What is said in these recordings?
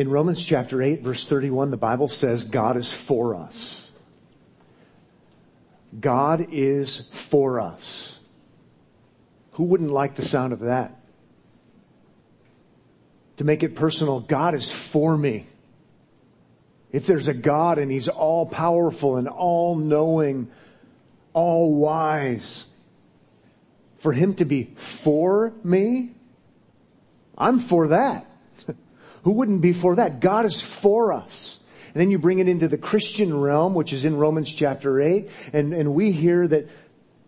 In Romans chapter 8, verse 31, the Bible says God is for us. God is for us. Who wouldn't like the sound of that? To make it personal, God is for me. If there's a God and He's all powerful and all knowing, all wise, for Him to be for me, I'm for that. Who wouldn't be for that? God is for us. And then you bring it into the Christian realm, which is in Romans chapter 8, and, and we hear that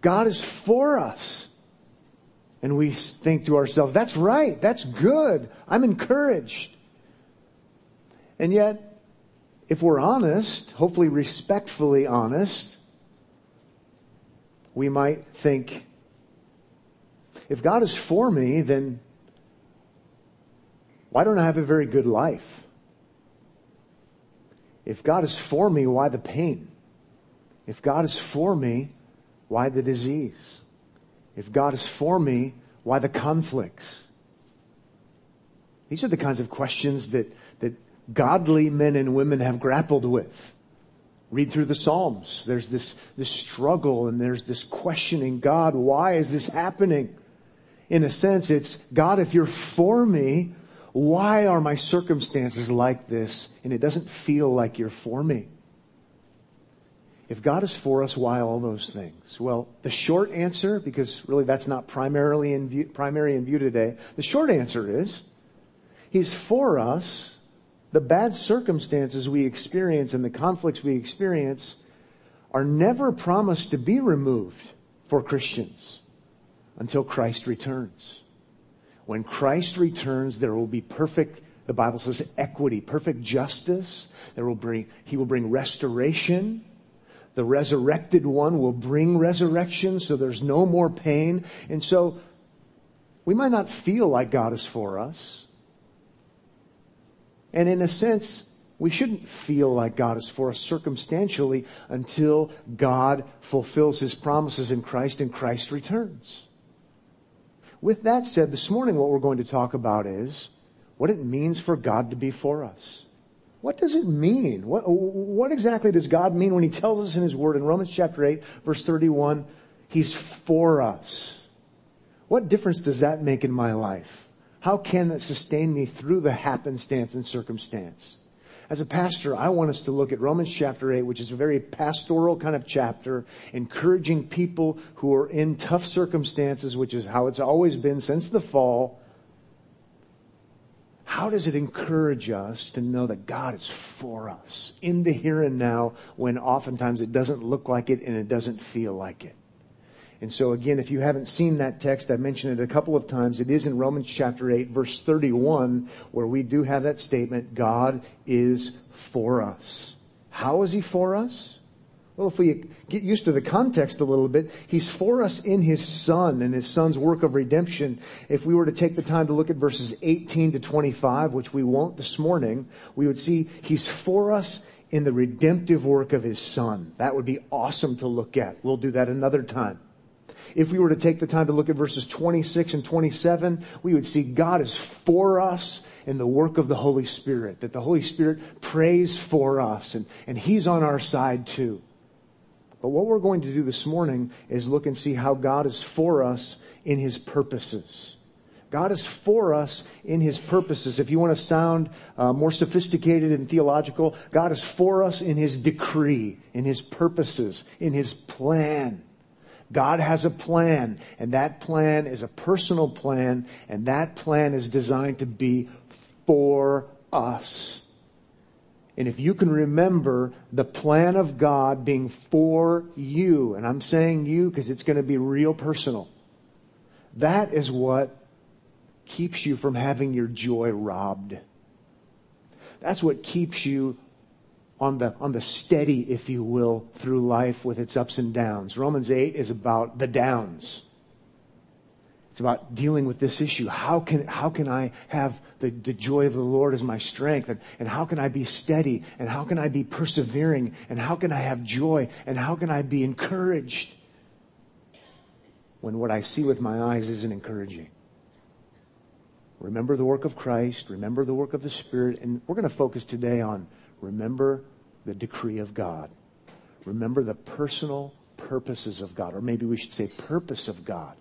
God is for us. And we think to ourselves, that's right, that's good, I'm encouraged. And yet, if we're honest, hopefully respectfully honest, we might think, if God is for me, then why don't I have a very good life? If God is for me, why the pain? If God is for me, why the disease? If God is for me, why the conflicts? These are the kinds of questions that, that godly men and women have grappled with. Read through the Psalms. There's this, this struggle and there's this questioning God, why is this happening? In a sense, it's God, if you're for me, why are my circumstances like this? And it doesn't feel like you're for me. If God is for us, why all those things? Well, the short answer, because really that's not primarily in view, primary in view today, the short answer is He's for us. The bad circumstances we experience and the conflicts we experience are never promised to be removed for Christians until Christ returns. When Christ returns, there will be perfect, the Bible says, equity, perfect justice. There will bring, he will bring restoration. The resurrected one will bring resurrection, so there's no more pain. And so, we might not feel like God is for us. And in a sense, we shouldn't feel like God is for us circumstantially until God fulfills his promises in Christ and Christ returns. With that said, this morning what we're going to talk about is what it means for God to be for us. What does it mean? What, what exactly does God mean when He tells us in His Word in Romans chapter 8, verse 31, He's for us? What difference does that make in my life? How can that sustain me through the happenstance and circumstance? As a pastor, I want us to look at Romans chapter 8, which is a very pastoral kind of chapter, encouraging people who are in tough circumstances, which is how it's always been since the fall. How does it encourage us to know that God is for us in the here and now when oftentimes it doesn't look like it and it doesn't feel like it? And so again, if you haven't seen that text, I mentioned it a couple of times. It is in Romans chapter 8, verse 31, where we do have that statement, God is for us. How is he for us? Well, if we get used to the context a little bit, he's for us in his son and his son's work of redemption. If we were to take the time to look at verses 18 to 25, which we won't this morning, we would see he's for us in the redemptive work of his son. That would be awesome to look at. We'll do that another time. If we were to take the time to look at verses 26 and 27, we would see God is for us in the work of the Holy Spirit, that the Holy Spirit prays for us and, and He's on our side too. But what we're going to do this morning is look and see how God is for us in His purposes. God is for us in His purposes. If you want to sound uh, more sophisticated and theological, God is for us in His decree, in His purposes, in His plan. God has a plan, and that plan is a personal plan, and that plan is designed to be for us. And if you can remember the plan of God being for you, and I'm saying you because it's going to be real personal, that is what keeps you from having your joy robbed. That's what keeps you on the, on the steady, if you will, through life with its ups and downs. Romans 8 is about the downs. It's about dealing with this issue. How can, how can I have the, the joy of the Lord as my strength? And, and how can I be steady? And how can I be persevering? And how can I have joy? And how can I be encouraged when what I see with my eyes isn't encouraging? Remember the work of Christ, remember the work of the Spirit, and we're going to focus today on remember the decree of God. Remember the personal purposes of God, or maybe we should say purpose of God.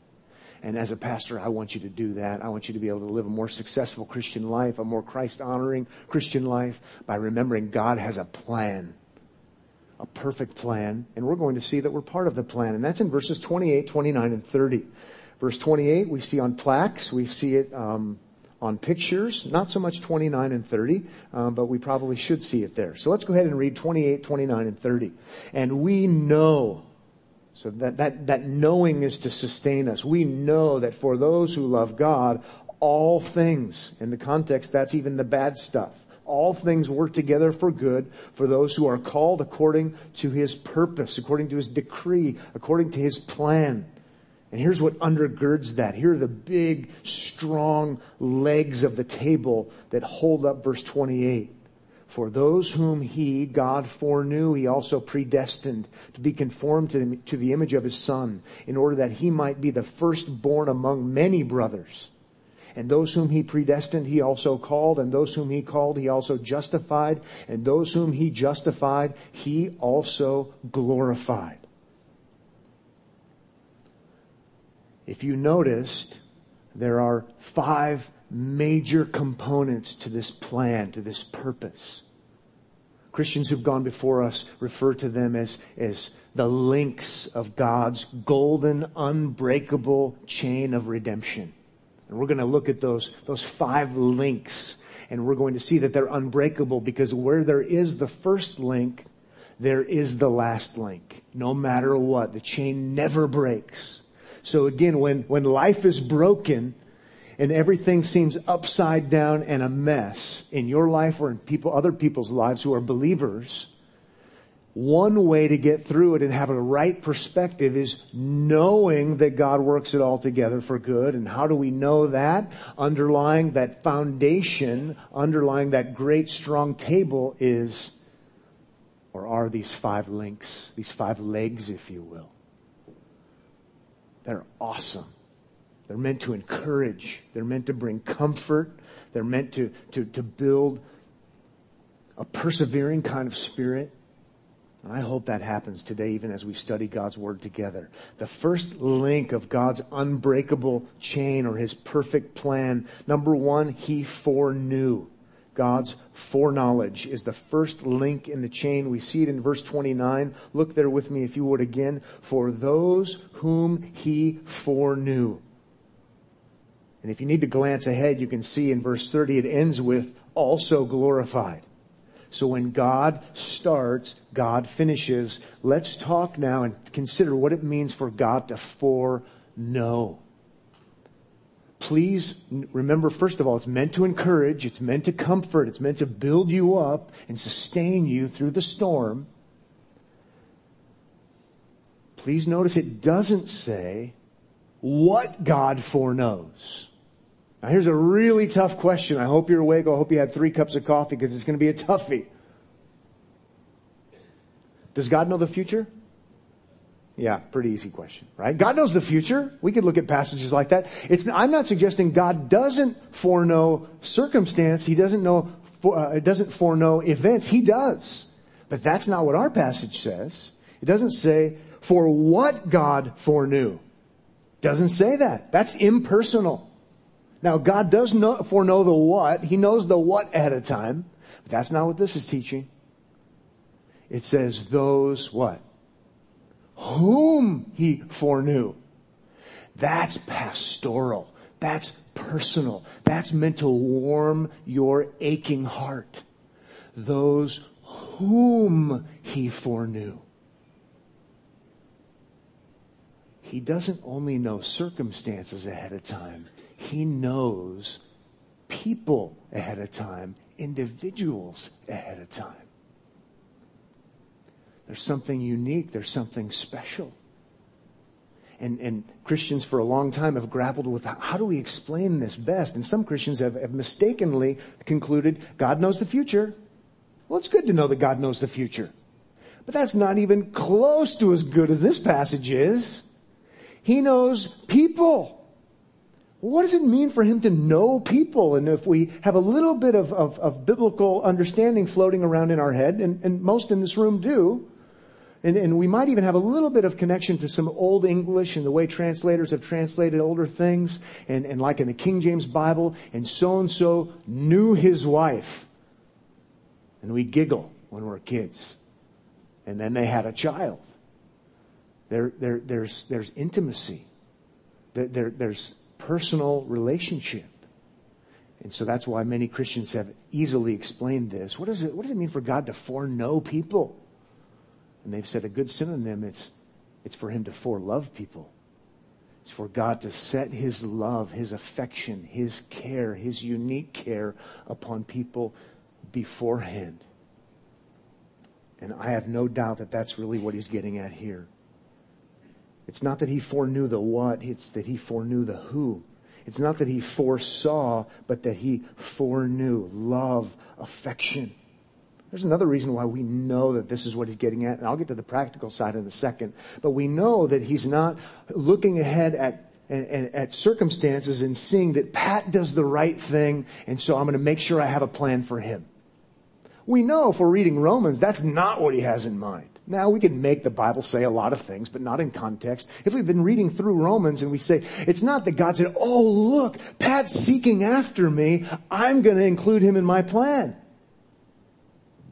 And as a pastor, I want you to do that. I want you to be able to live a more successful Christian life, a more Christ honoring Christian life by remembering God has a plan, a perfect plan. And we're going to see that we're part of the plan. And that's in verses 28, 29, and 30. Verse 28, we see on plaques, we see it um, on pictures, not so much 29 and 30, um, but we probably should see it there. So let's go ahead and read 28, 29, and 30. And we know so that, that, that knowing is to sustain us. We know that for those who love God, all things, in the context, that's even the bad stuff. All things work together for good for those who are called according to his purpose, according to his decree, according to his plan. And here's what undergirds that. Here are the big, strong legs of the table that hold up verse 28. For those whom he, God, foreknew, he also predestined to be conformed to the, to the image of his Son, in order that he might be the firstborn among many brothers. And those whom he predestined, he also called, and those whom he called, he also justified, and those whom he justified, he also glorified. If you noticed, there are five major components to this plan, to this purpose. Christians who've gone before us refer to them as, as the links of God's golden, unbreakable chain of redemption. And we're going to look at those, those five links and we're going to see that they're unbreakable because where there is the first link, there is the last link. No matter what, the chain never breaks. So again, when, when life is broken, and everything seems upside down and a mess in your life or in people, other people's lives who are believers, one way to get through it and have a right perspective is knowing that God works it all together for good. And how do we know that? Underlying that foundation, underlying that great strong table is, or are these five links, these five legs, if you will. They're awesome. They're meant to encourage. They're meant to bring comfort. They're meant to, to, to build a persevering kind of spirit. And I hope that happens today, even as we study God's Word together. The first link of God's unbreakable chain or His perfect plan. Number one, He foreknew. God's foreknowledge is the first link in the chain. We see it in verse 29. Look there with me, if you would, again. For those whom He foreknew. And if you need to glance ahead, you can see in verse 30 it ends with also glorified. So when God starts, God finishes. Let's talk now and consider what it means for God to foreknow. Please remember, first of all, it's meant to encourage, it's meant to comfort, it's meant to build you up and sustain you through the storm. Please notice it doesn't say what God foreknows. Now here's a really tough question. I hope you're awake. I hope you had three cups of coffee because it's going to be a toughie. Does God know the future? Yeah, pretty easy question, right? God knows the future. We could look at passages like that. It's, I'm not suggesting God doesn't foreknow circumstance. He doesn't know, uh, doesn't foreknow events. He does. But that's not what our passage says. It doesn't say, for what God foreknew. Doesn't say that. That's impersonal. Now, God does know, foreknow the what. He knows the what ahead of time. But that's not what this is teaching. It says those what? Whom he foreknew. That's pastoral. That's personal. That's meant to warm your aching heart. Those whom he foreknew. He doesn't only know circumstances ahead of time. He knows people ahead of time, individuals ahead of time. There's something unique, there's something special. And, and Christians for a long time have grappled with how do we explain this best? And some Christians have, have mistakenly concluded God knows the future. Well, it's good to know that God knows the future. But that's not even close to as good as this passage is. He knows people What does it mean for him to know people? And if we have a little bit of, of, of biblical understanding floating around in our head, and, and most in this room do, and, and, we might even have a little bit of connection to some old English and the way translators have translated older things, and, and like in the King James Bible, and so and so knew his wife. And we giggle when we're kids. And then they had a child. There, there, there's, there's intimacy. There, there, there's personal relationship. And so that's why many Christians have easily explained this. What, is it, what does it mean for God to foreknow people? And they've said a good synonym, it's, it's for him to forelove people. It's for God to set his love, his affection, his care, his unique care upon people beforehand. And I have no doubt that that's really what he's getting at here. It's not that he foreknew the what, it's that he foreknew the who. It's not that he foresaw, but that he foreknew love, affection. There's another reason why we know that this is what he's getting at, and I'll get to the practical side in a second. But we know that he's not looking ahead at at, at circumstances and seeing that Pat does the right thing, and so I'm going to make sure I have a plan for him. We know if we're reading Romans, that's not what he has in mind. Now, we can make the Bible say a lot of things, but not in context. If we've been reading through Romans and we say, it's not that God said, oh, look, Pat's seeking after me. I'm going to include him in my plan.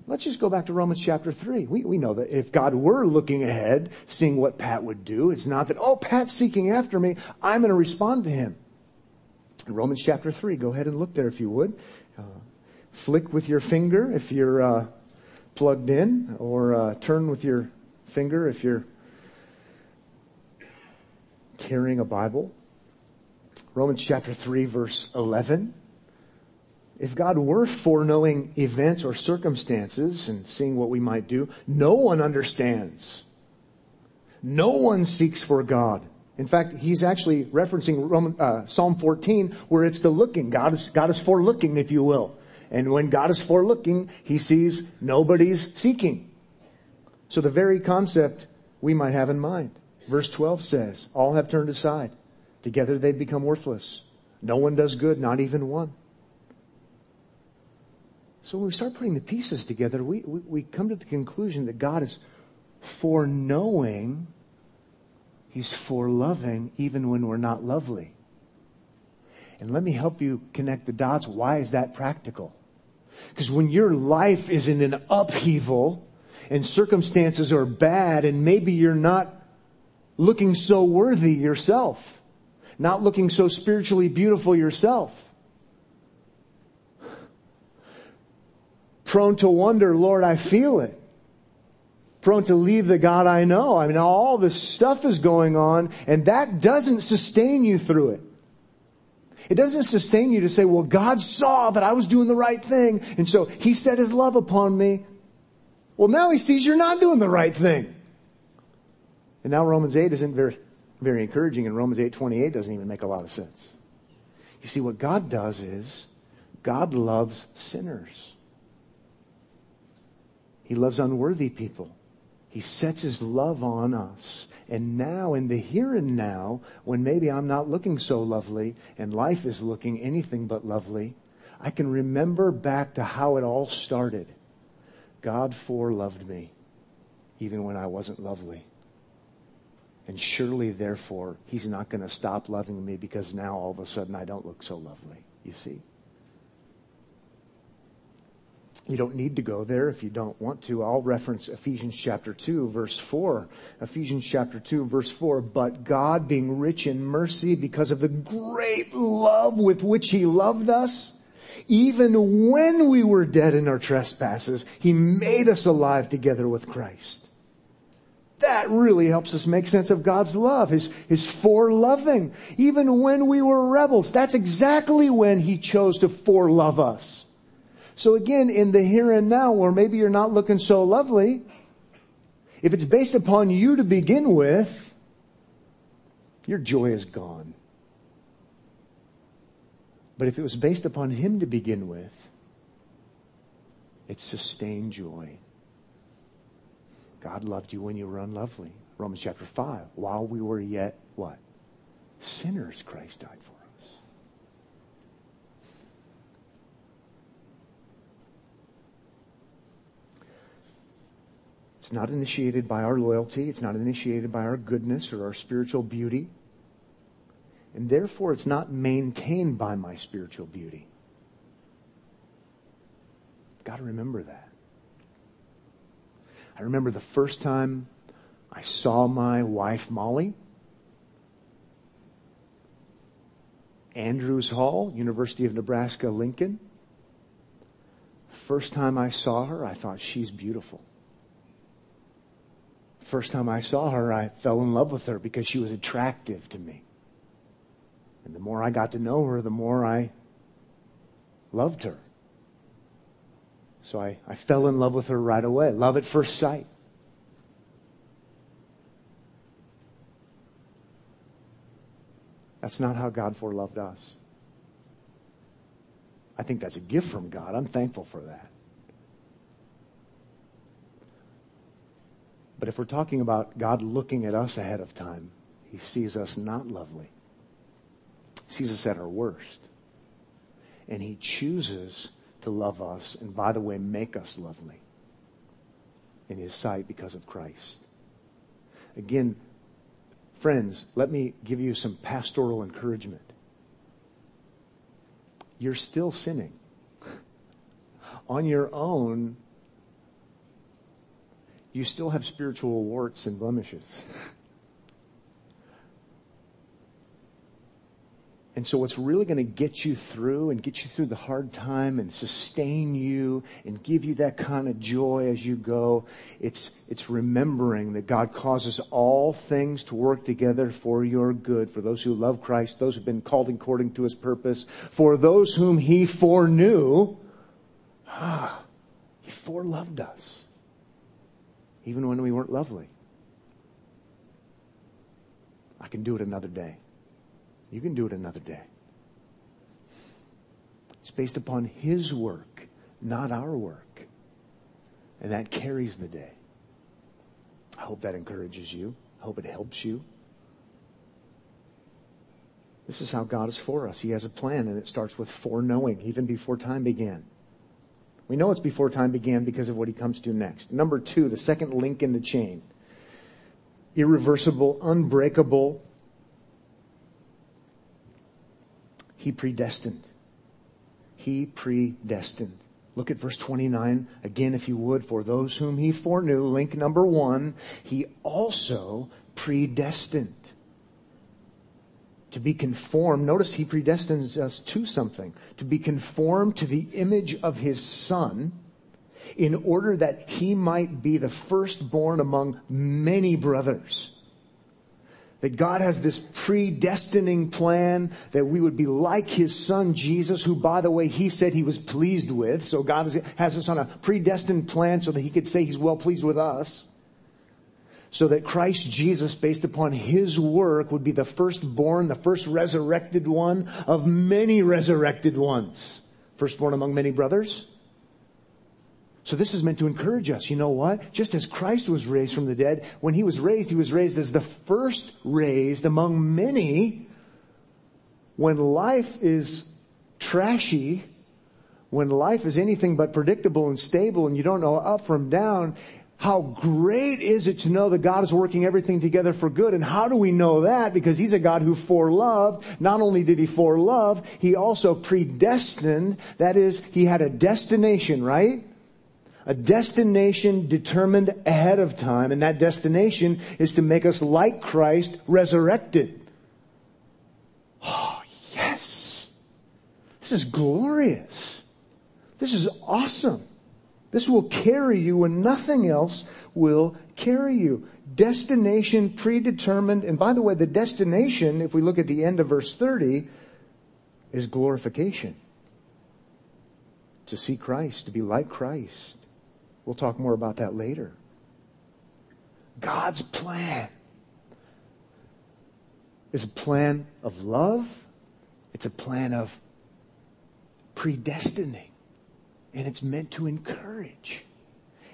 Let's just go back to Romans chapter 3. We, we know that if God were looking ahead, seeing what Pat would do, it's not that, oh, Pat's seeking after me, I'm going to respond to him. In Romans chapter 3, go ahead and look there if you would. Uh, flick with your finger if you're uh, plugged in, or uh, turn with your finger if you're carrying a Bible. Romans chapter 3, verse 11 if God were foreknowing events or circumstances and seeing what we might do, no one understands. No one seeks for God. In fact, he's actually referencing Roman, uh, Psalm 14, where it's the looking. God is, God is forelooking, if you will. And when God is forelooking, he sees nobody's seeking. So the very concept we might have in mind. Verse 12 says, All have turned aside. Together they become worthless. No one does good, not even one. So when we start putting the pieces together, we, we, we come to the conclusion that God is foreknowing, He's foreloving even when we're not lovely. And let me help you connect the dots. Why is that practical? Because when your life is in an upheaval and circumstances are bad and maybe you're not looking so worthy yourself, not looking so spiritually beautiful yourself, prone to wonder, Lord, I feel it. Prone to leave the God I know. I mean, all this stuff is going on, and that doesn't sustain you through it. It doesn't sustain you to say, well, God saw that I was doing the right thing, and so He set His love upon me. Well, now He sees you're not doing the right thing. And now Romans 8 isn't very, very encouraging, and Romans 8 28 doesn't even make a lot of sense. You see, what God does is, God loves sinners. He loves unworthy people. He sets his love on us. And now, in the here and now, when maybe I'm not looking so lovely and life is looking anything but lovely, I can remember back to how it all started. God foreloved me, even when I wasn't lovely. And surely, therefore, he's not going to stop loving me because now all of a sudden I don't look so lovely. You see? You don't need to go there if you don't want to. I'll reference Ephesians chapter 2, verse 4. Ephesians chapter 2, verse 4. But God, being rich in mercy because of the great love with which He loved us, even when we were dead in our trespasses, He made us alive together with Christ. That really helps us make sense of God's love, His, His foreloving. Even when we were rebels, that's exactly when He chose to forelove us. So again, in the here and now, where maybe you're not looking so lovely, if it's based upon you to begin with, your joy is gone. But if it was based upon Him to begin with, it's sustained joy. God loved you when you were unlovely. Romans chapter 5. While we were yet what? Sinners, Christ died for us. It's not initiated by our loyalty. It's not initiated by our goodness or our spiritual beauty. And therefore, it's not maintained by my spiritual beauty. Got to remember that. I remember the first time I saw my wife, Molly. Andrews Hall, University of Nebraska, Lincoln. First time I saw her, I thought she's beautiful. First time I saw her, I fell in love with her because she was attractive to me. And the more I got to know her, the more I loved her. So I, I fell in love with her right away. Love at first sight. That's not how God foreloved us. I think that's a gift from God. I'm thankful for that. But if we're talking about God looking at us ahead of time, he sees us not lovely. He sees us at our worst. And he chooses to love us and, by the way, make us lovely in his sight because of Christ. Again, Friends, let me give you some pastoral encouragement. You're still sinning. On your own, you still have spiritual warts and blemishes. And so, what's really going to get you through and get you through the hard time and sustain you and give you that kind of joy as you go, it's, it's remembering that God causes all things to work together for your good, for those who love Christ, those who've been called according to his purpose, for those whom he foreknew. Ah, he foreloved us, even when we weren't lovely. I can do it another day. You can do it another day. It's based upon His work, not our work. And that carries the day. I hope that encourages you. I hope it helps you. This is how God is for us. He has a plan, and it starts with foreknowing, even before time began. We know it's before time began because of what he comes to next. Number two, the second link in the chain irreversible, unbreakable He predestined. He predestined. Look at verse 29 again, if you would. For those whom he foreknew, link number one, he also predestined to be conformed. Notice he predestines us to something. To be conformed to the image of his son in order that he might be the firstborn among many brothers. That God has this predestining plan that we would be like his son Jesus, who by the way, he said he was pleased with. So God has us on a predestined plan so that he could say he's well pleased with us. So that Christ Jesus, based upon his work, would be the firstborn, the first resurrected one of many resurrected ones. Firstborn among many brothers. So this is meant to encourage us. You know what? Just as Christ was raised from the dead, when he was raised, he was raised as the first raised among many. When life is trashy, when life is anything but predictable and stable and you don't know up from down, how great is it to know that God is working everything together for good? And how do we know that? Because He's a God who foreloved. Not only did He forelove, He also predestined. That is, He had a destination, right? a destination determined ahead of time, and that destination is to make us like Christ resurrected. Oh, yes. This is glorious. This is awesome. This will carry you when nothing else will carry you. Destination predetermined. And by the way, the destination, if we look at the end of verse 30, is glorification. To see Christ, to be like Christ. We'll talk more about that later. God's plan is a plan of love. It's a plan of predestining. And it's meant to encourage.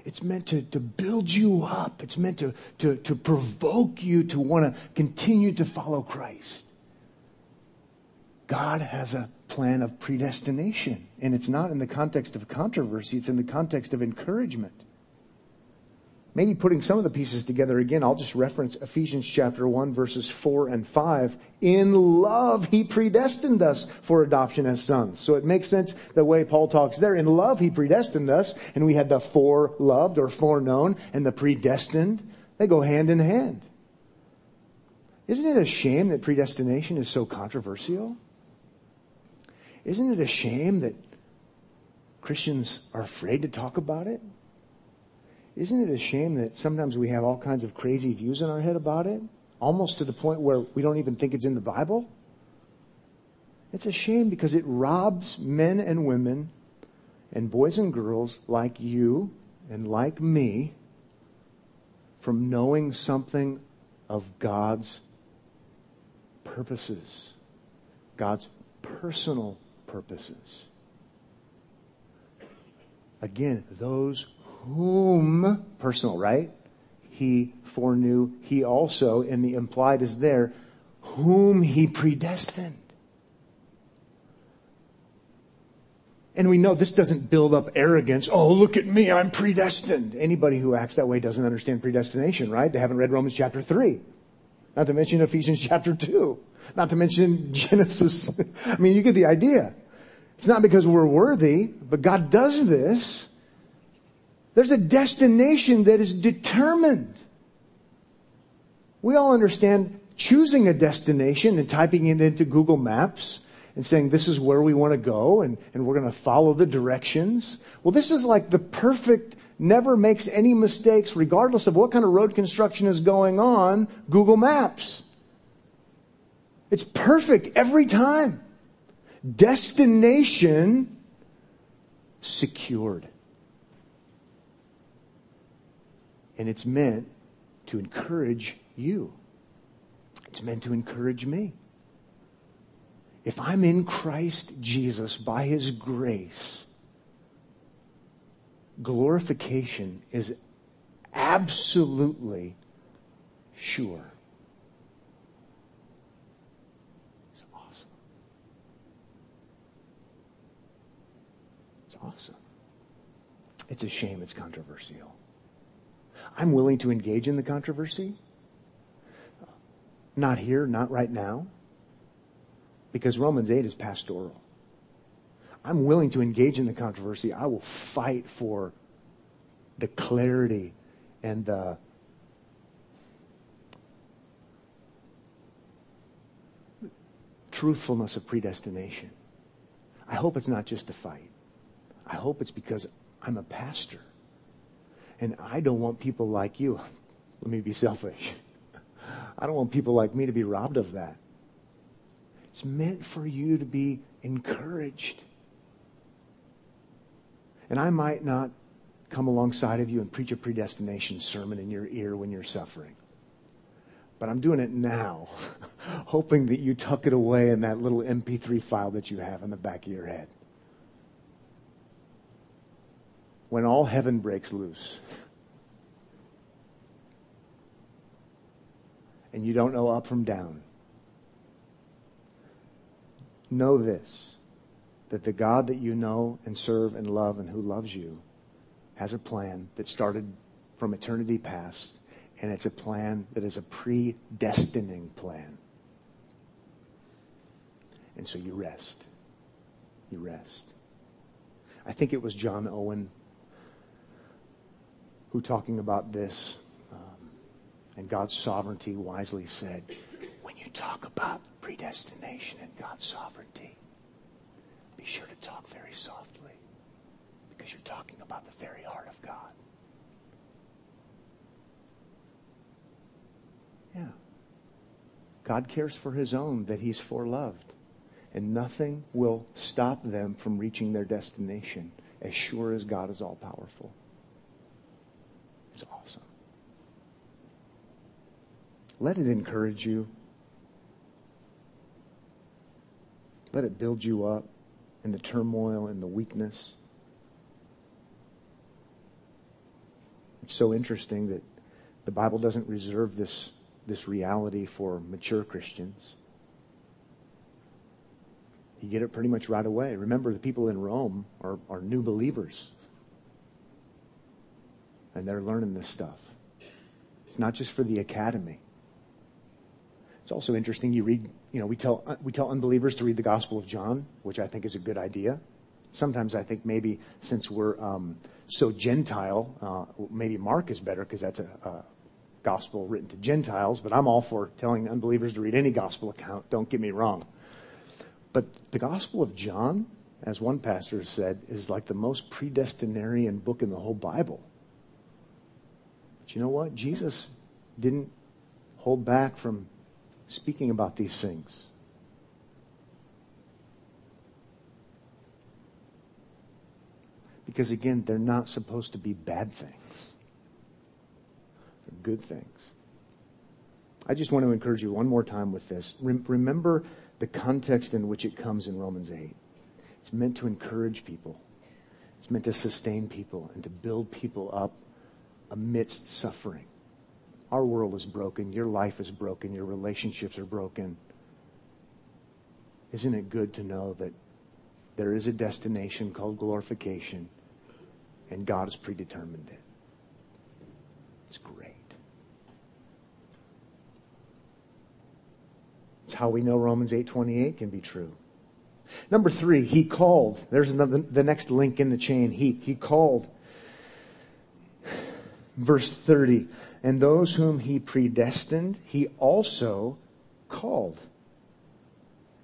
It's meant to, to build you up. It's meant to, to, to provoke you to want to continue to follow Christ. God has a plan of predestination. And it's not in the context of controversy, it's in the context of encouragement. Maybe putting some of the pieces together again, I'll just reference Ephesians chapter 1 verses 4 and 5. In love, he predestined us for adoption as sons. So it makes sense the way Paul talks there. In love, he predestined us, and we had the foreloved or foreknown and the predestined. They go hand in hand. Isn't it a shame that predestination is so controversial? Isn't it a shame that Christians are afraid to talk about it? Isn't it a shame that sometimes we have all kinds of crazy views in our head about it? Almost to the point where we don't even think it's in the Bible? It's a shame because it robs men and women and boys and girls like you and like me from knowing something of God's purposes, God's personal purposes. Again, those whom, personal, right? He foreknew. He also, and the implied is there, whom he predestined. And we know this doesn't build up arrogance. Oh, look at me, I'm predestined. Anybody who acts that way doesn't understand predestination, right? They haven't read Romans chapter 3. Not to mention Ephesians chapter 2. Not to mention Genesis. I mean, you get the idea. It's not because we're worthy, but God does this there's a destination that is determined. We all understand choosing a destination and typing it into Google Maps and saying this is where we want to go and, and we're going to follow the directions. Well, this is like the perfect, never makes any mistakes regardless of what kind of road construction is going on, Google Maps. It's perfect every time. Destination secured. And it's meant to encourage you. It's meant to encourage me. If I'm in Christ Jesus by his grace, glorification is absolutely sure. It's awesome. It's awesome. It's a shame it's controversial. I'm willing to engage in the controversy. Not here, not right now, because Romans 8 is pastoral. I'm willing to engage in the controversy. I will fight for the clarity and the truthfulness of predestination. I hope it's not just a fight. I hope it's because I'm a pastor and I don't want people like you. Let me be selfish. I don't want people like me to be robbed of that. It's meant for you to be encouraged. And I might not come alongside of you and preach a predestination sermon in your ear when you're suffering. But I'm doing it now, hoping that you tuck it away in that little MP3 file that you have in the back of your head. When all heaven breaks loose. And you don't know up from down. Know this that the God that you know and serve and love and who loves you has a plan that started from eternity past, and it's a plan that is a predestining plan. And so you rest. You rest. I think it was John Owen who, talking about this um, and God's sovereignty, wisely said, when you talk about predestination and God's sovereignty, be sure to talk very softly because you're talking about the very heart of God. Yeah. God cares for his own that he's foreloved. And nothing will stop them from reaching their destination as sure as God is all powerful. It's awesome. Let it encourage you. Let it build you up in the turmoil and the weakness. It's so interesting that the Bible doesn't reserve this, this reality for mature Christians. You get it pretty much right away. Remember, the people in Rome are, are new believers. and they're learning this stuff. It's not just for the academy. It's also interesting. You read, you know, we tell, we tell unbelievers to read the Gospel of John, which I think is a good idea. Sometimes I think maybe since we're um, so Gentile, uh, maybe Mark is better because that's a, a gospel written to Gentiles, but I'm all for telling unbelievers to read any gospel account. Don't get me wrong. But the Gospel of John, as one pastor said, is like the most predestinarian book in the whole Bible. But you know what? Jesus didn't hold back from speaking about these things. Because again, they're not supposed to be bad things. They're good things. I just want to encourage you one more time with this. remember the context in which it comes in Romans 8. It's meant to encourage people. It's meant to sustain people and to build people up amidst suffering. Our world is broken. Your life is broken. Your relationships are broken. Isn't it good to know that there is a destination called glorification and God has predetermined it? It's great. It's how we know Romans 8:28 can be true. Number 3, he called. There's the next link in the chain. He he called Verse 30 And those whom he predestined, he also called.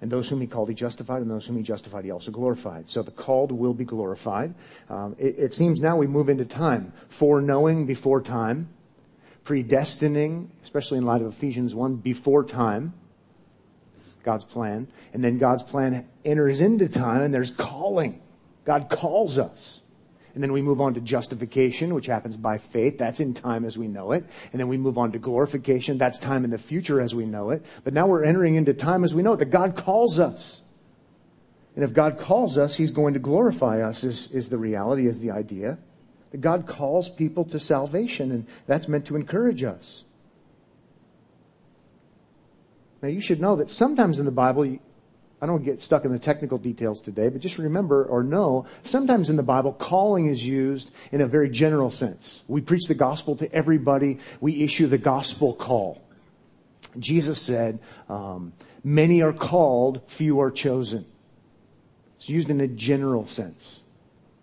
And those whom he called, he justified, and those whom he justified, he also glorified. So the called will be glorified. Um, it, it seems now we move into time. Foreknowing before time, predestining, especially in light of Ephesians 1, before time, God's plan. And then God's plan enters into time, and there's calling. God calls us. And then we move on to justification, which happens by faith. That's in time as we know it. And then we move on to glorification. That's time in the future as we know it. But now we're entering into time as we know it, that God calls us. And if God calls us, He's going to glorify us, is, is the reality, is the idea. That God calls people to salvation, and that's meant to encourage us. Now, you should know that sometimes in the Bible, I don't get stuck in the technical details today, but just remember or know, sometimes in the Bible, calling is used in a very general sense. We preach the gospel to everybody. We issue the gospel call. Jesus said, um, many are called, few are chosen. It's used in a general sense.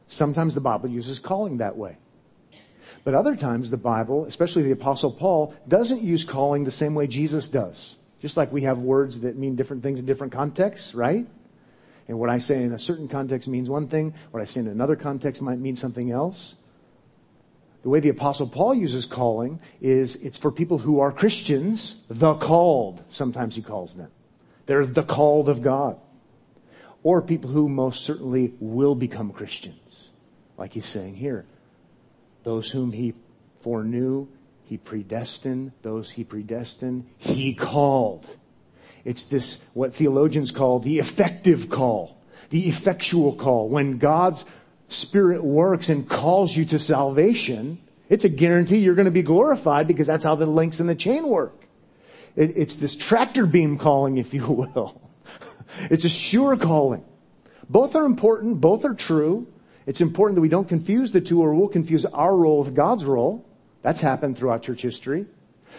Sometimes the Bible uses calling that way. But other times the Bible, especially the apostle Paul, doesn't use calling the same way Jesus does. Just like we have words that mean different things in different contexts, right? And what I say in a certain context means one thing, what I say in another context might mean something else. The way the apostle Paul uses calling is it's for people who are Christians, the called, sometimes he calls them. They're the called of God. Or people who most certainly will become Christians. Like he's saying here. Those whom he foreknew, he predestined those he predestined. He called. It's this, what theologians call the effective call, the effectual call. When God's Spirit works and calls you to salvation, it's a guarantee you're going to be glorified because that's how the links in the chain work. It, it's this tractor beam calling, if you will. it's a sure calling. Both are important. Both are true. It's important that we don't confuse the two or we'll confuse our role with God's role. That's happened throughout church history.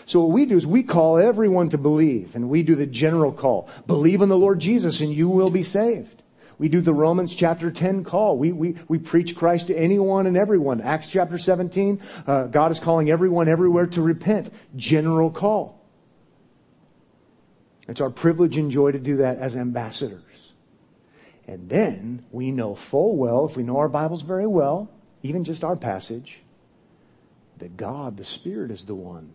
So what we do is we call everyone to believe, and we do the general call. Believe in the Lord Jesus and you will be saved. We do the Romans chapter 10 call. We, we, we preach Christ to anyone and everyone. Acts chapter 17, uh, God is calling everyone everywhere to repent. General call. It's our privilege and joy to do that as ambassadors. And then we know full well, if we know our Bibles very well, even just our passage, that God, the Spirit, is the one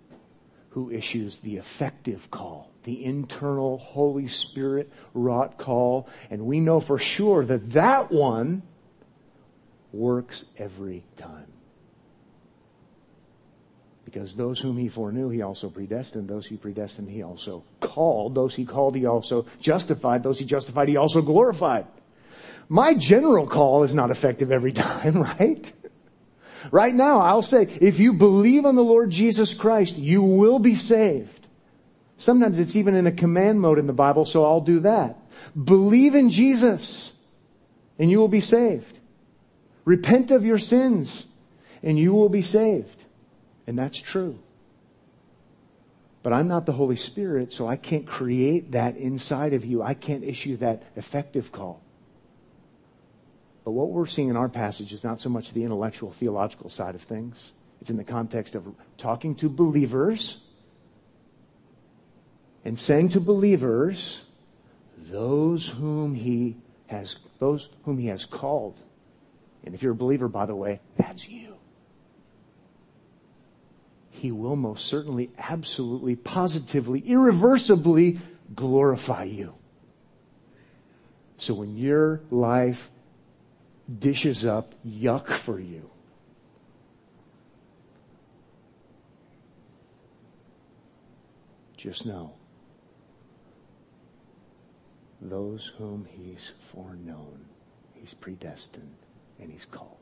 who issues the effective call, the internal Holy Spirit wrought call. And we know for sure that that one works every time. Because those whom he foreknew, he also predestined. Those he predestined, he also called. Those he called, he also justified. Those he justified, he also glorified. My general call is not effective every time, right? Right now, I'll say, if you believe on the Lord Jesus Christ, you will be saved. Sometimes it's even in a command mode in the Bible, so I'll do that. Believe in Jesus, and you will be saved. Repent of your sins, and you will be saved. And that's true. But I'm not the Holy Spirit, so I can't create that inside of you. I can't issue that effective call. But what we're seeing in our passage is not so much the intellectual, theological side of things. It's in the context of talking to believers and saying to believers, those whom he has, those whom he has called. And if you're a believer, by the way, that's you. He will most certainly, absolutely, positively, irreversibly glorify you. So when your life dishes up yuck for you, just know those whom he's foreknown, he's predestined, and he's called.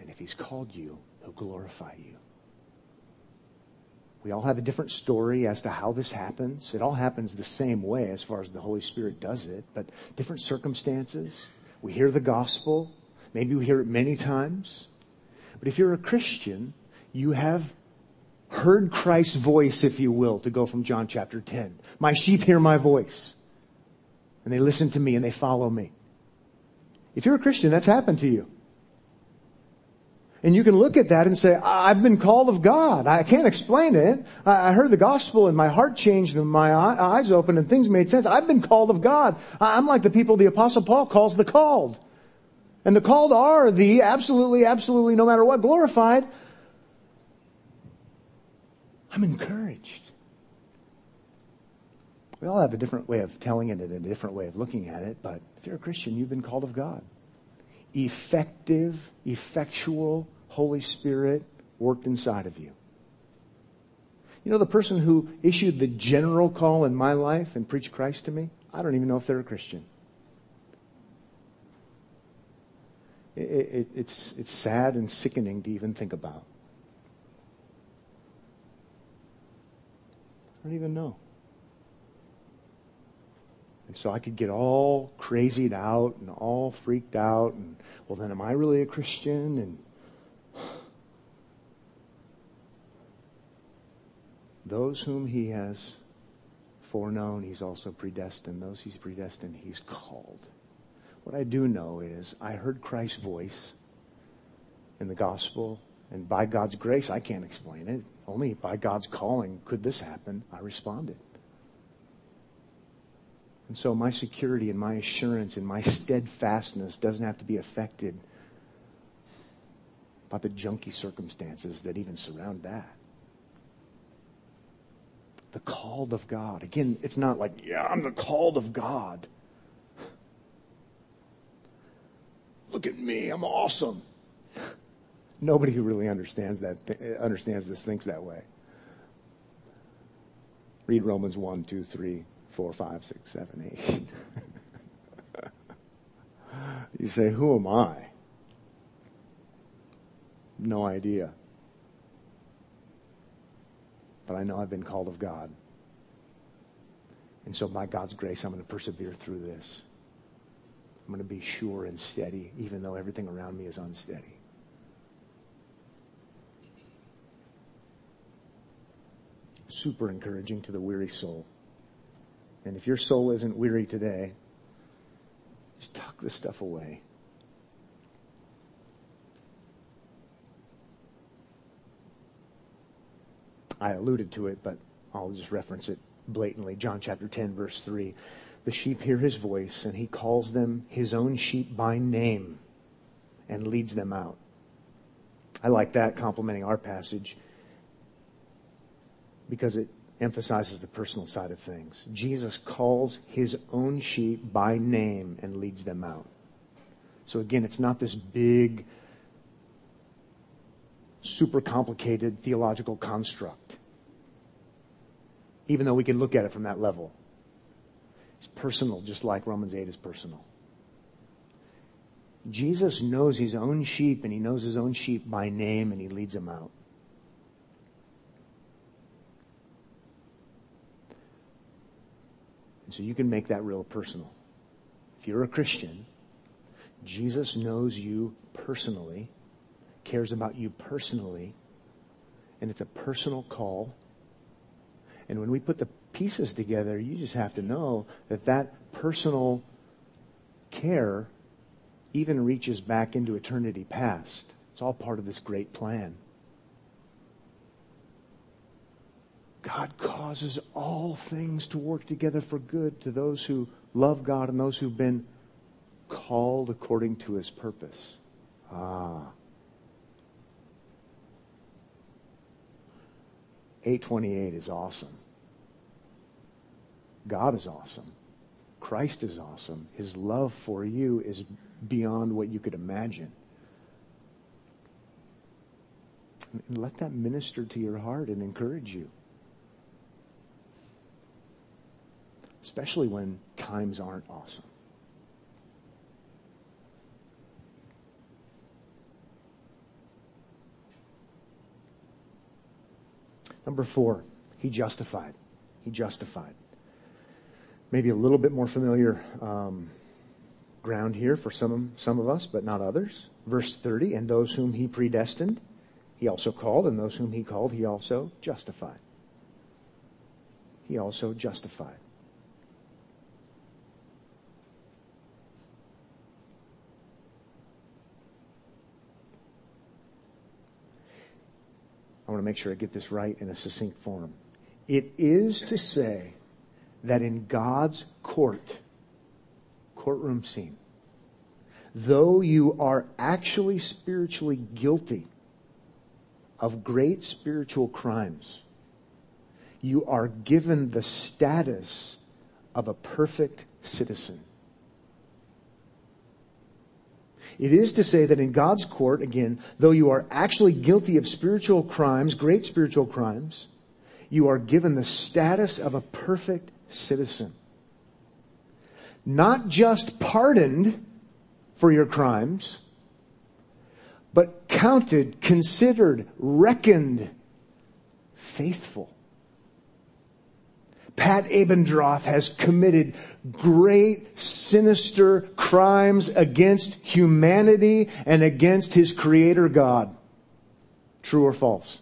And if he's called you, he'll glorify you. We all have a different story as to how this happens. It all happens the same way as far as the Holy Spirit does it, but different circumstances. We hear the gospel. Maybe we hear it many times. But if you're a Christian, you have heard Christ's voice, if you will, to go from John chapter 10. My sheep hear my voice. And they listen to me and they follow me. If you're a Christian, that's happened to you. And you can look at that and say, I've been called of God. I can't explain it. I heard the gospel and my heart changed and my eyes opened and things made sense. I've been called of God. I'm like the people the apostle Paul calls the called. And the called are the absolutely, absolutely, no matter what, glorified. I'm encouraged. We all have a different way of telling it and a different way of looking at it, but if you're a Christian, you've been called of God. Effective, effectual Holy Spirit worked inside of you. You know, the person who issued the general call in my life and preached Christ to me, I don't even know if they're a Christian. It, it, it's, it's sad and sickening to even think about. I don't even know. And so I could get all crazied out and all freaked out and, well, then am I really a Christian? And those whom he has foreknown, he's also predestined. Those he's predestined, he's called. What I do know is I heard Christ's voice in the gospel, and by God's grace, I can't explain it. Only by God's calling could this happen. I responded. And so my security and my assurance and my steadfastness doesn't have to be affected by the junky circumstances that even surround that. The called of God. Again, it's not like, yeah, I'm the called of God. Look at me, I'm awesome. Nobody who really understands that understands this thinks that way. Read Romans 1, 2, 3, 4, 5, 6, 7, 8. you say, Who am I? No idea. But I know I've been called of God. And so, by God's grace, I'm going to persevere through this. I'm going to be sure and steady, even though everything around me is unsteady. super encouraging to the weary soul. And if your soul isn't weary today, just tuck this stuff away. I alluded to it, but I'll just reference it blatantly. John chapter 10, verse 3. The sheep hear his voice, and he calls them his own sheep by name and leads them out. I like that, complimenting our passage because it emphasizes the personal side of things. Jesus calls his own sheep by name and leads them out. So again, it's not this big, super complicated theological construct. Even though we can look at it from that level. It's personal, just like Romans 8 is personal. Jesus knows his own sheep and he knows his own sheep by name and he leads them out. And so you can make that real personal. If you're a Christian, Jesus knows you personally, cares about you personally, and it's a personal call. And when we put the pieces together, you just have to know that that personal care even reaches back into eternity past. It's all part of this great plan. God causes all things to work together for good to those who love God and those who've been called according to his purpose. Ah. 828 is awesome. God is awesome. Christ is awesome. His love for you is beyond what you could imagine. And let that minister to your heart and encourage you. Especially when times aren't awesome. Number four, he justified. He justified. Maybe a little bit more familiar um, ground here for some, some of us, but not others. Verse 30, and those whom he predestined, he also called, and those whom he called, he also justified. He also justified. Want to make sure I get this right in a succinct form. It is to say that in God's court, courtroom scene, though you are actually spiritually guilty of great spiritual crimes, you are given the status of a perfect citizen. It is to say that in God's court, again, though you are actually guilty of spiritual crimes, great spiritual crimes, you are given the status of a perfect citizen. Not just pardoned for your crimes, but counted, considered, reckoned faithful. Pat Abendroth has committed great, sinister crimes against humanity and against his creator God. True or false?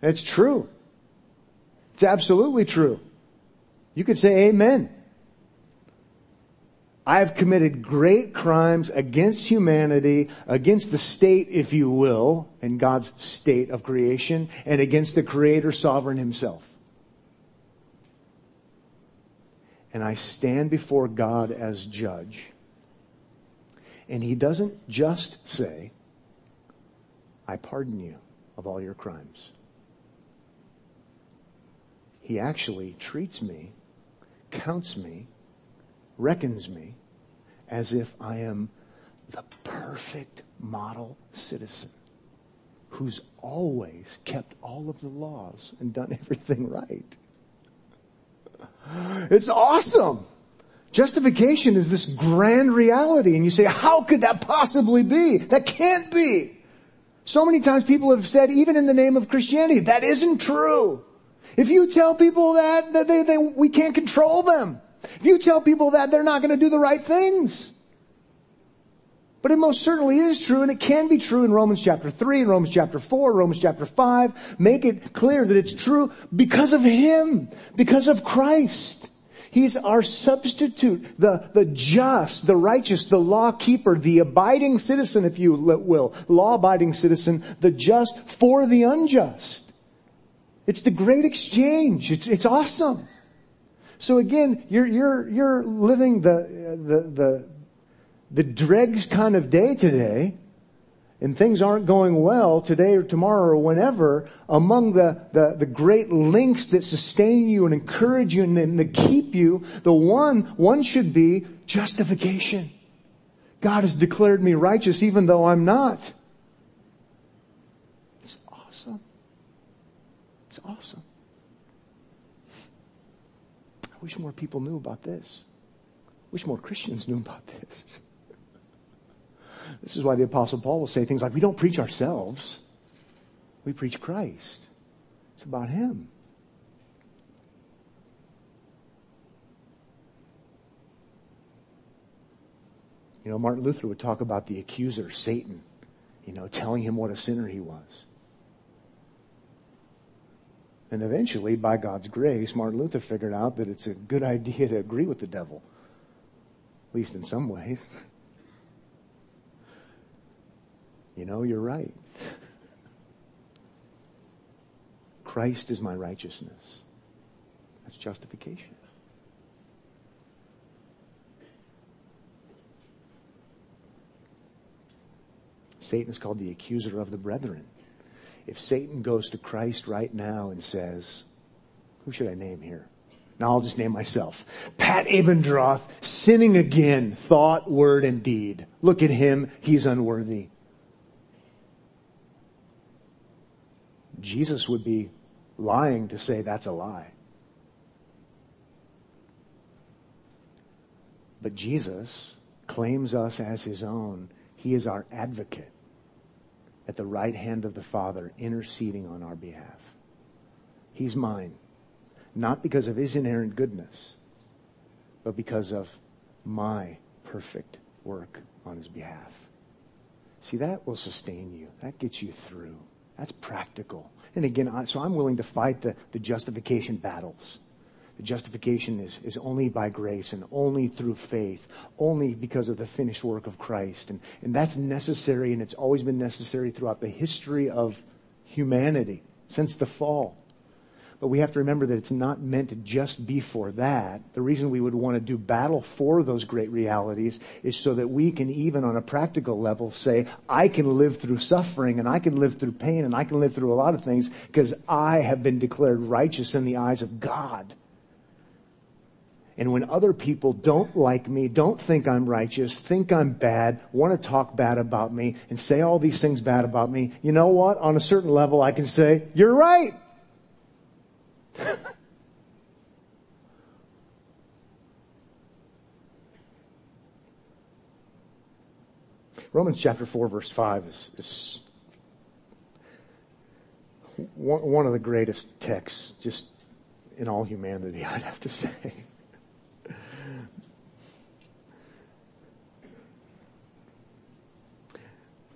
It's true. It's absolutely true. You could say amen. I have committed great crimes against humanity, against the state, if you will, and God's state of creation, and against the creator sovereign himself. And I stand before God as judge. And he doesn't just say, I pardon you of all your crimes. He actually treats me, counts me, reckons me as if I am the perfect model citizen who's always kept all of the laws and done everything right. It's awesome. Justification is this grand reality. And you say, how could that possibly be? That can't be. So many times people have said, even in the name of Christianity, that isn't true. If you tell people that, that they, they, we can't control them. If you tell people that, they're not going to do the right things. But it most certainly is true, and it can be true in Romans chapter 3, in Romans chapter 4, Romans chapter 5. Make it clear that it's true because of Him, because of Christ. He's our substitute, the, the just, the righteous, the law keeper, the abiding citizen, if you will, law abiding citizen, the just for the unjust. It's the great exchange. It's, it's awesome. So again, you're, you're, you're living the, the, the, the dregs kind of day today, and things aren't going well today or tomorrow or whenever, among the, the, the great links that sustain you and encourage you and, and keep you, the one, one should be justification. God has declared me righteous even though I'm not. It's awesome. It's awesome. I wish more people knew about this. I wish more Christians knew about this. This is why the Apostle Paul will say things like, We don't preach ourselves, we preach Christ. It's about Him. You know, Martin Luther would talk about the accuser, Satan. you know, telling him what a sinner he was. And eventually, by God's grace, Martin Luther figured out that it's a good idea to agree with the devil, at least in some ways. You know, you're right. Christ is my righteousness. That's justification. Satan is called the accuser of the brethren. If Satan goes to Christ right now and says, Who should I name here? Now I'll just name myself. Pat Abendroth, sinning again, thought, word, and deed. Look at him, he's unworthy. Jesus would be lying to say that's a lie. But Jesus claims us as his own. He is our advocate at the right hand of the Father, interceding on our behalf. He's mine, not because of his inherent goodness, but because of my perfect work on his behalf. See, that will sustain you. That gets you through. That's practical. And again, so I'm willing to fight the, the justification battles. The justification is, is only by grace and only through faith, only because of the finished work of Christ. And, and that's necessary, and it's always been necessary throughout the history of humanity since the fall. But we have to remember that it's not meant to just be for that. The reason we would want to do battle for those great realities is so that we can, even on a practical level, say, I can live through suffering and I can live through pain and I can live through a lot of things because I have been declared righteous in the eyes of God. And when other people don't like me, don't think I'm righteous, think I'm bad, want to talk bad about me, and say all these things bad about me, you know what? On a certain level, I can say, You're right. Romans chapter 4, verse 5 is, is one of the greatest texts just in all humanity, I'd have to say.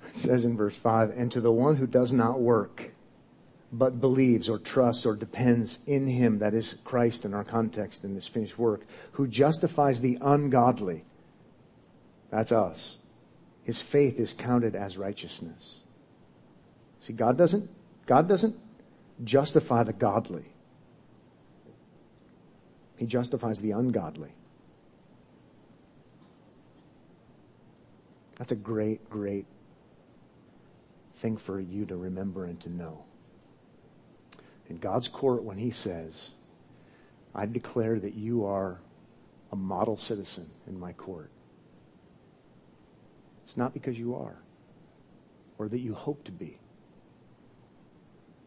It says in verse 5 And to the one who does not work, but believes or trusts or depends in him, that is Christ in our context in this finished work, who justifies the ungodly, that's us. His faith is counted as righteousness. See, God doesn't, God doesn't justify the godly. He justifies the ungodly. That's a great, great thing for you to remember and to know. In God's court, when He says, I declare that you are a model citizen in my court, it's not because you are or that you hope to be.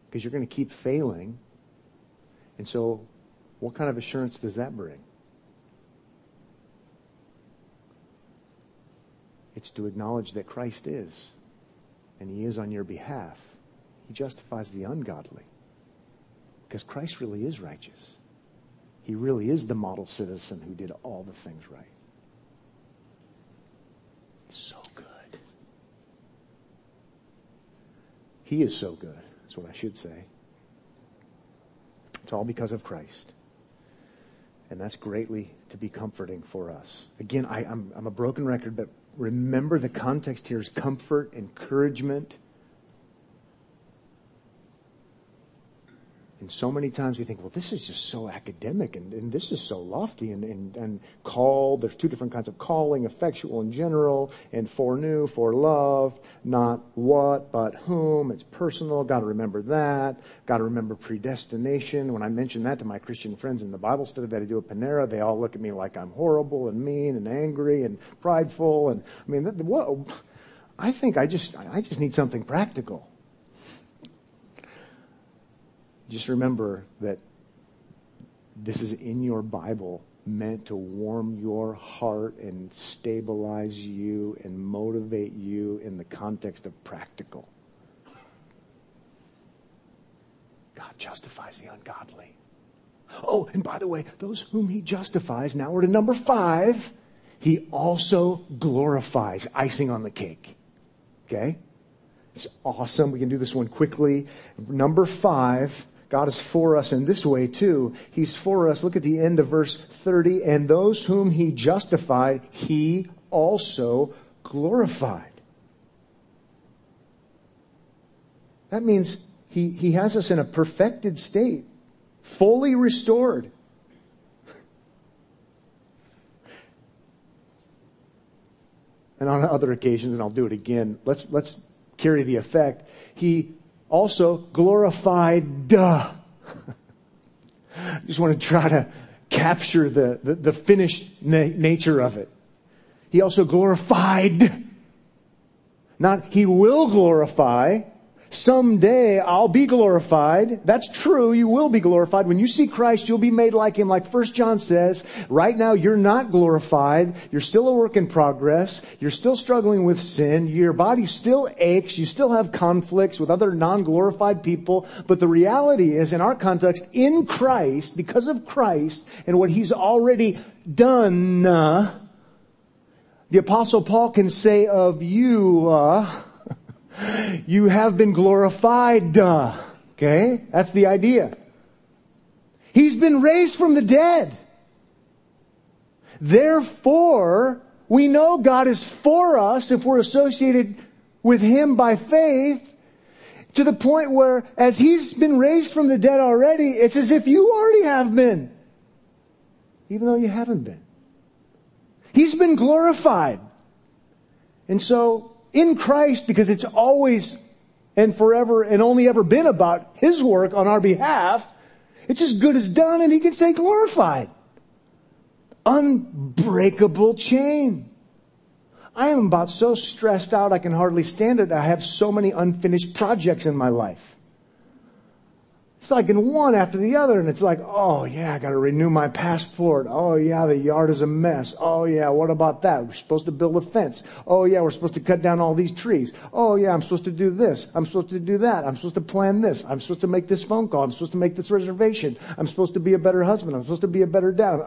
Because you're going to keep failing. And so, what kind of assurance does that bring? It's to acknowledge that Christ is and he is on your behalf, he justifies the ungodly. Because Christ really is righteous. He really is the model citizen who did all the things right. So good. He is so good. That's what I should say. It's all because of Christ. And that's greatly to be comforting for us. Again, I, am a broken record, but remember the context here is comfort, encouragement. And so many times we think, well, this is just so academic and, and this is so lofty and, and, and called. There's two different kinds of calling, effectual and general, and foreknew, forelove, not what, but whom. It's personal. Got to remember that. Got to remember predestination. When I mention that to my Christian friends in the Bible study that I do at Panera, they all look at me like I'm horrible and mean and angry and prideful. And I mean, what? I think I just, I just need something practical. Just remember that this is in your Bible meant to warm your heart and stabilize you and motivate you in the context of practical. God justifies the ungodly. Oh, and by the way, those whom he justifies, now we're to number five, he also glorifies, icing on the cake. Okay? It's awesome. We can do this one quickly. Number five, God is for us in this way too. He's for us. Look at the end of verse 30. And those whom he justified, he also glorified. That means he, he has us in a perfected state, fully restored. and on other occasions, and I'll do it again, let's, let's carry the effect. He also glorified duh. I just want to try to capture the, the, the finished na- nature of it. He also glorified. Not he will glorify, someday I'll be glorified. That's true. You will be glorified. When you see Christ, you'll be made like him. Like First John says, right now you're not glorified. You're still a work in progress. You're still struggling with sin. Your body still aches. You still have conflicts with other non-glorified people. But the reality is, in our context, in Christ, because of Christ and what he's already done, uh, the apostle Paul can say of you, uh, you have been glorified. Okay? That's the idea. He's been raised from the dead. Therefore, we know God is for us if we're associated with Him by faith to the point where as He's been raised from the dead already, it's as if you already have been. Even though you haven't been. He's been glorified. And so in Christ because it's always and forever and only ever been about His work on our behalf. It's as good as done and He can say glorified. Unbreakable chain. I am about so stressed out I can hardly stand it. I have so many unfinished projects in my life. It's like in one after the other, and it's like, oh yeah, I gotta renew my passport. Oh yeah, the yard is a mess. Oh yeah, what about that? We're supposed to build a fence. Oh yeah, we're supposed to cut down all these trees. Oh yeah, I'm supposed to do this. I'm supposed to do that. I'm supposed to plan this. I'm supposed to make this phone call. I'm supposed to make this reservation. I'm supposed to be a better husband. I'm supposed to be a better dad.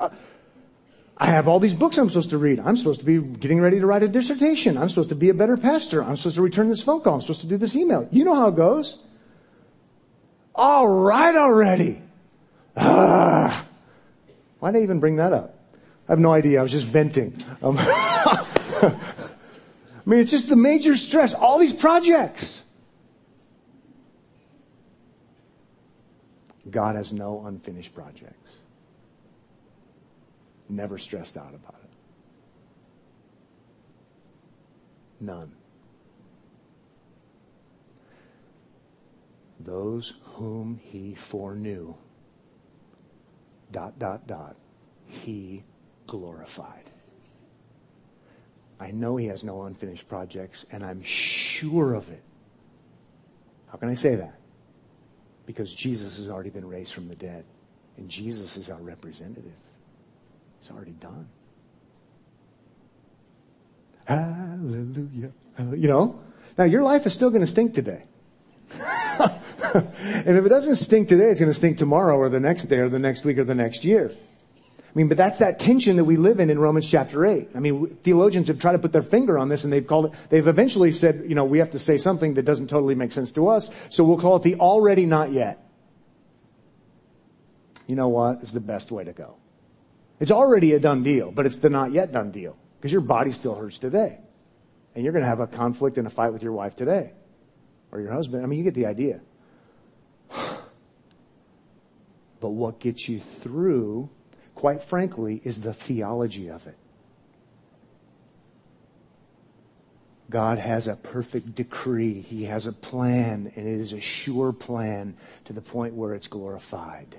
I have all these books I'm supposed to read. I'm supposed to be getting ready to write a dissertation. I'm supposed to be a better pastor. I'm supposed to return this phone call. I'm supposed to do this email. You know how it goes. All right already. Ah. Why did I even bring that up? I have no idea. I was just venting. Um, I mean, it's just the major stress. All these projects. God has no unfinished projects. Never stressed out about it. None. Those whom he foreknew, dot, dot, dot, he glorified. I know he has no unfinished projects, and I'm sure of it. How can I say that? Because Jesus has already been raised from the dead, and Jesus is our representative. It's already done. Hallelujah. You know? Now, your life is still going to stink today. and if it doesn't stink today, it's going to stink tomorrow or the next day or the next week or the next year. I mean, but that's that tension that we live in in Romans chapter 8. I mean, theologians have tried to put their finger on this and they've called it, they've eventually said, you know, we have to say something that doesn't totally make sense to us, so we'll call it the already not yet. You know what? It's the best way to go. It's already a done deal, but it's the not yet done deal because your body still hurts today. And you're going to have a conflict and a fight with your wife today or your husband. I mean, you get the idea. But what gets you through, quite frankly, is the theology of it. God has a perfect decree. He has a plan, and it is a sure plan to the point where it's glorified.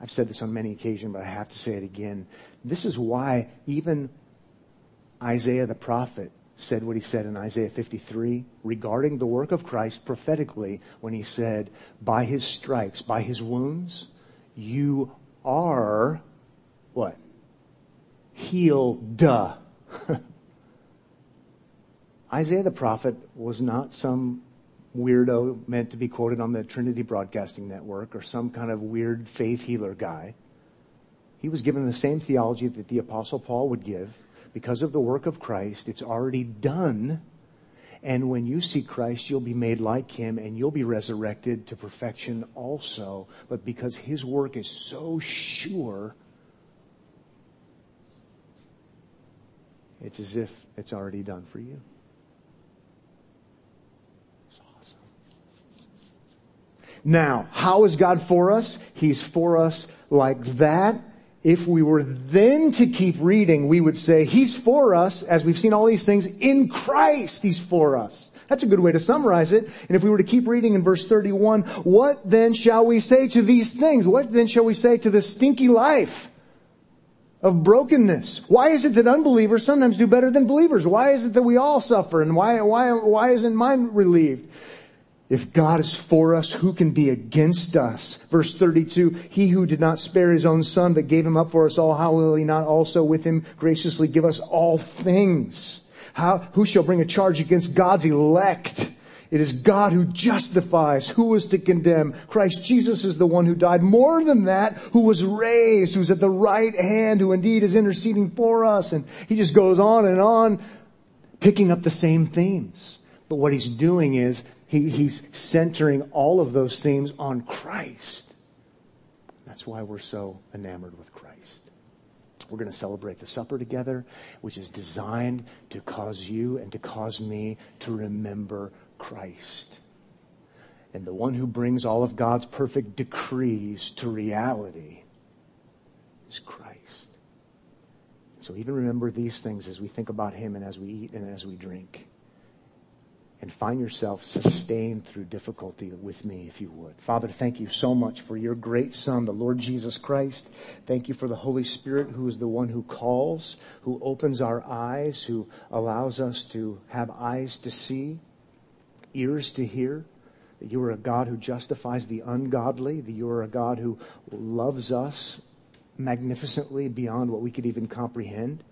I've said this on many occasions, but I have to say it again. This is why even Isaiah the prophet said what he said in Isaiah 53 regarding the work of Christ prophetically when he said, By his stripes, by his wounds, you are what? Healed. Isaiah the prophet was not some weirdo meant to be quoted on the Trinity Broadcasting Network or some kind of weird faith healer guy. He was given the same theology that the Apostle Paul would give. Because of the work of Christ, it's already done. And when you see Christ, you'll be made like him and you'll be resurrected to perfection also. But because his work is so sure, it's as if it's already done for you. It's awesome. Now, how is God for us? He's for us like that if we were then to keep reading, we would say, He's for us, as we've seen all these things, in Christ He's for us. That's a good way to summarize it. And if we were to keep reading in verse 31, what then shall we say to these things? What then shall we say to this stinky life of brokenness? Why is it that unbelievers sometimes do better than believers? Why is it that we all suffer? And why, why, why isn't mine relieved? If God is for us, who can be against us? Verse 32, he who did not spare his own son, but gave him up for us all, how will he not also with him graciously give us all things? How, who shall bring a charge against God's elect? It is God who justifies. Who is to condemn? Christ Jesus is the one who died. More than that, who was raised, who's at the right hand, who indeed is interceding for us. And he just goes on and on, picking up the same themes. But what he's doing is he, he's centering all of those themes on Christ. That's why we're so enamored with Christ. We're going to celebrate the supper together, which is designed to cause you and to cause me to remember Christ. And the one who brings all of God's perfect decrees to reality is Christ. So even remember these things as we think about him and as we eat and as we drink and find yourself sustained through difficulty with me, if you would. Father, thank you so much for your great Son, the Lord Jesus Christ. Thank you for the Holy Spirit, who is the one who calls, who opens our eyes, who allows us to have eyes to see, ears to hear. That you are a God who justifies the ungodly, that you are a God who loves us magnificently beyond what we could even comprehend.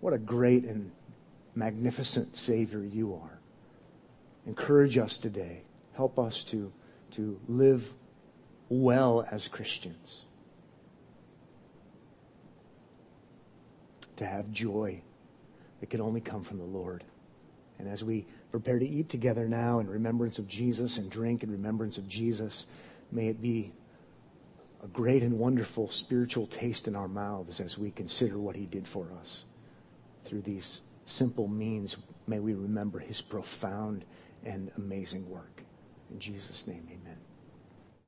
What a great and magnificent Savior you are. Encourage us today. Help us to, to live well as Christians. To have joy that can only come from the Lord. And as we prepare to eat together now in remembrance of Jesus and drink in remembrance of Jesus, may it be a great and wonderful spiritual taste in our mouths as we consider what he did for us. Through these simple means, may we remember his profound and amazing work. In Jesus' name, amen.